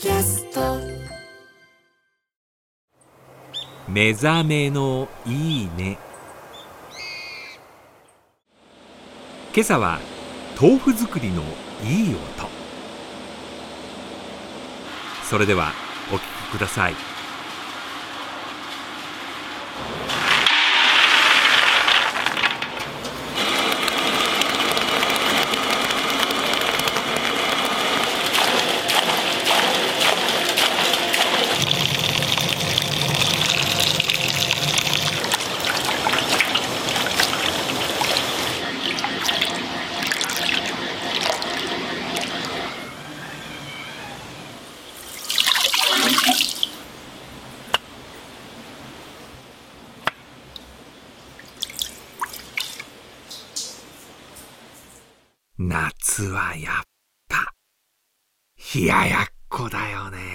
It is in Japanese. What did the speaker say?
キャスト。目覚めのいいね。今朝は豆腐作りのいい音。それではお聴きください。夏はやっぱ冷ややっこだよね。